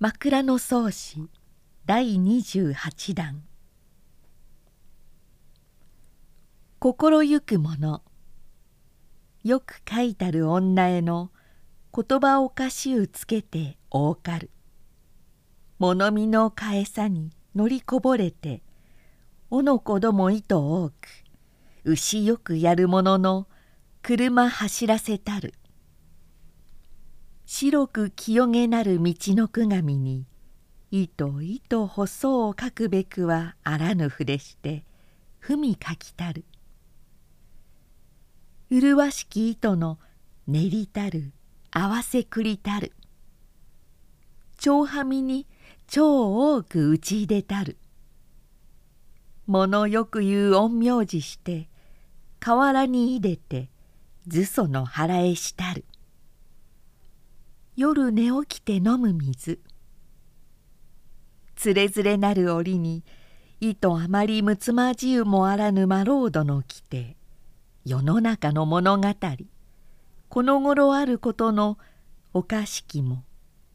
枕草子第28弾心ゆくもの。よく書いたる女への言葉おかしゅうつけておうかる。物見のかえさに乗りこぼれておの子どもいと多く牛よくやるものの車走らせたる。白く清げなる道のくがみに糸糸細を書くべくはあらぬ筆して文書きたる。麗しき糸の練りたる合わせくりたる。長はみに超多く打ち入れたる。物よく言う陰陽師して河原に入れて図その腹へしたる。夜寝起きて飲む水。つれづれなる折に糸あまりむつまじゅうもあらぬまろうどの来て世の中の物語。この頃あることのおかしきも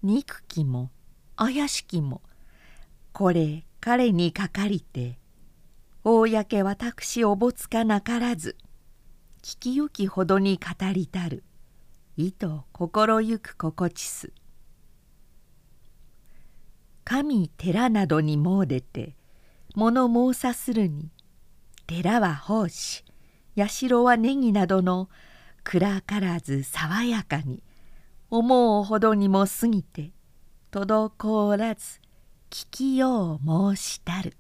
憎きも怪しきもこれ彼にかかりて公私おぼつかなからず聞きよきほどに語りたる。意図心ゆく心地す神寺などに詣でて物申さするに寺は奉仕社はネギなどの暗からず爽やかに思うほどにも過ぎて滞らず聞きよう申したる。